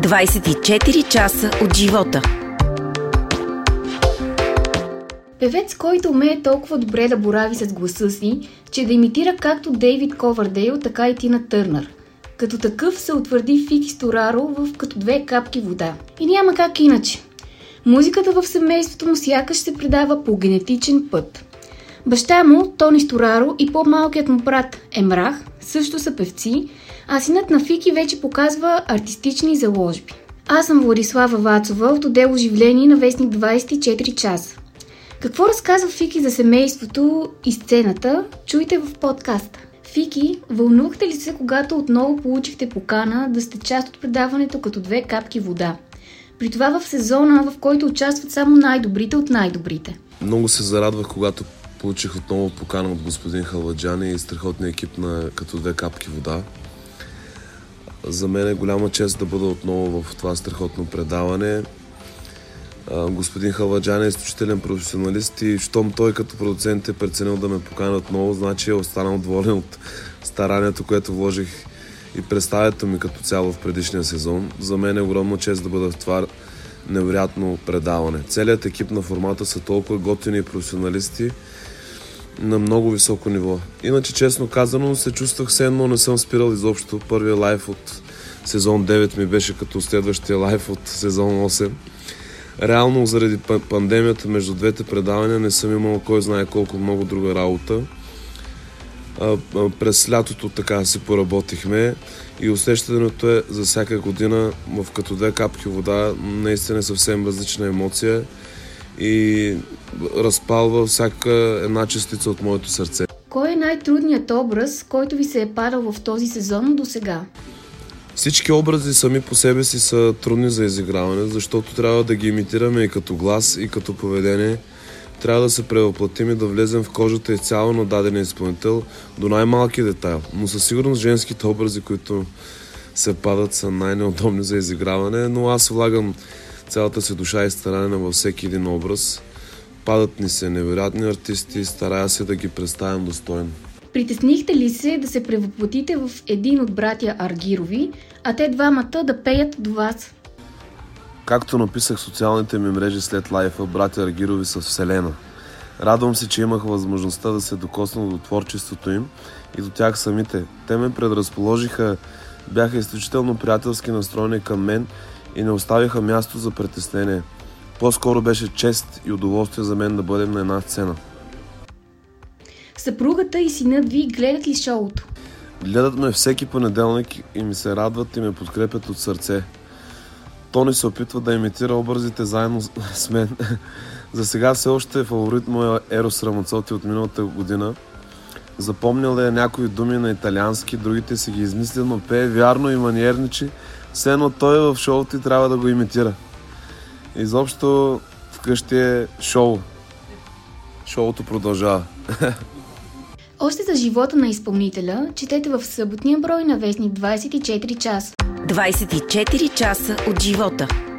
24 часа от живота. Певец, който умее толкова добре да борави с гласа си, че да имитира както Дейвид Ковардейл, така и Тина Търнър. Като такъв се утвърди Фики Стораро в като две капки вода. И няма как иначе. Музиката в семейството му сякаш се предава по генетичен път. Баща му, Тони Стораро и по-малкият му брат Емрах също са певци, а синът на Фики вече показва артистични заложби. Аз съм Владислава Вацова от отдел оживление на Вестник 24 часа. Какво разказва Фики за семейството и сцената, чуйте в подкаста. Фики, вълнувахте ли се, когато отново получихте покана да сте част от предаването като две капки вода? При това в сезона, в който участват само най-добрите от най-добрите. Много се зарадвах, когато получих отново покана от господин Халаджани и страхотния екип на като две капки вода. За мен е голяма чест да бъда отново в това страхотно предаване. Господин Халваджан е изключителен професионалист и щом той като продуцент е преценил да ме покани отново, значи е останал доволен от старанието, което вложих и представянето ми като цяло в предишния сезон. За мен е огромна чест да бъда в това невероятно предаване. Целият екип на формата са толкова готини професионалисти на много високо ниво. Иначе, честно казано, се чувствах все едно не съм спирал изобщо. Първият лайф от сезон 9 ми беше като следващия лайф от сезон 8. Реално, заради пандемията между двете предавания не съм имал кой знае колко много друга работа. През лятото така си поработихме и усещането е за всяка година в като две капки вода наистина е съвсем различна емоция и разпалва всяка една частица от моето сърце. Кой е най-трудният образ, който ви се е падал в този сезон до сега? Всички образи сами по себе си са трудни за изиграване, защото трябва да ги имитираме и като глас, и като поведение. Трябва да се превъплатим и да влезем в кожата изцяло на даден изпълнител до най-малки детайл. Но със сигурност женските образи, които се падат, са най-неудобни за изиграване, но аз влагам цялата си душа и старане във всеки един образ. Падат ни се невероятни артисти, старая се да ги представям достойно. Притеснихте ли се да се превъплатите в един от братя Аргирови, а те двамата да пеят до вас? Както написах в социалните ми мрежи след лайфа, братя Аргирови са Вселена. Радвам се, че имах възможността да се докосна до творчеството им и до тях самите. Те ме предразположиха, бяха изключително приятелски настроени към мен и не оставиха място за притеснение. По-скоро беше чест и удоволствие за мен да бъдем на една сцена. Съпругата и синът ви гледат ли шоуто? Гледат ме всеки понеделник и ми се радват и ме подкрепят от сърце. Тони се опитва да имитира образите заедно с мен. За сега все още е фаворит моя Ерос Рамацоти от миналата година. Запомнял е някои думи на италиански, другите си ги измисля, но пее вярно и маниерничи. Все едно той е в шоуто и трябва да го имитира. Изобщо вкъщи е шоу. Шоуто продължава. Още за живота на изпълнителя, четете в съботния брой на Вестник 24 часа. 24 часа от живота.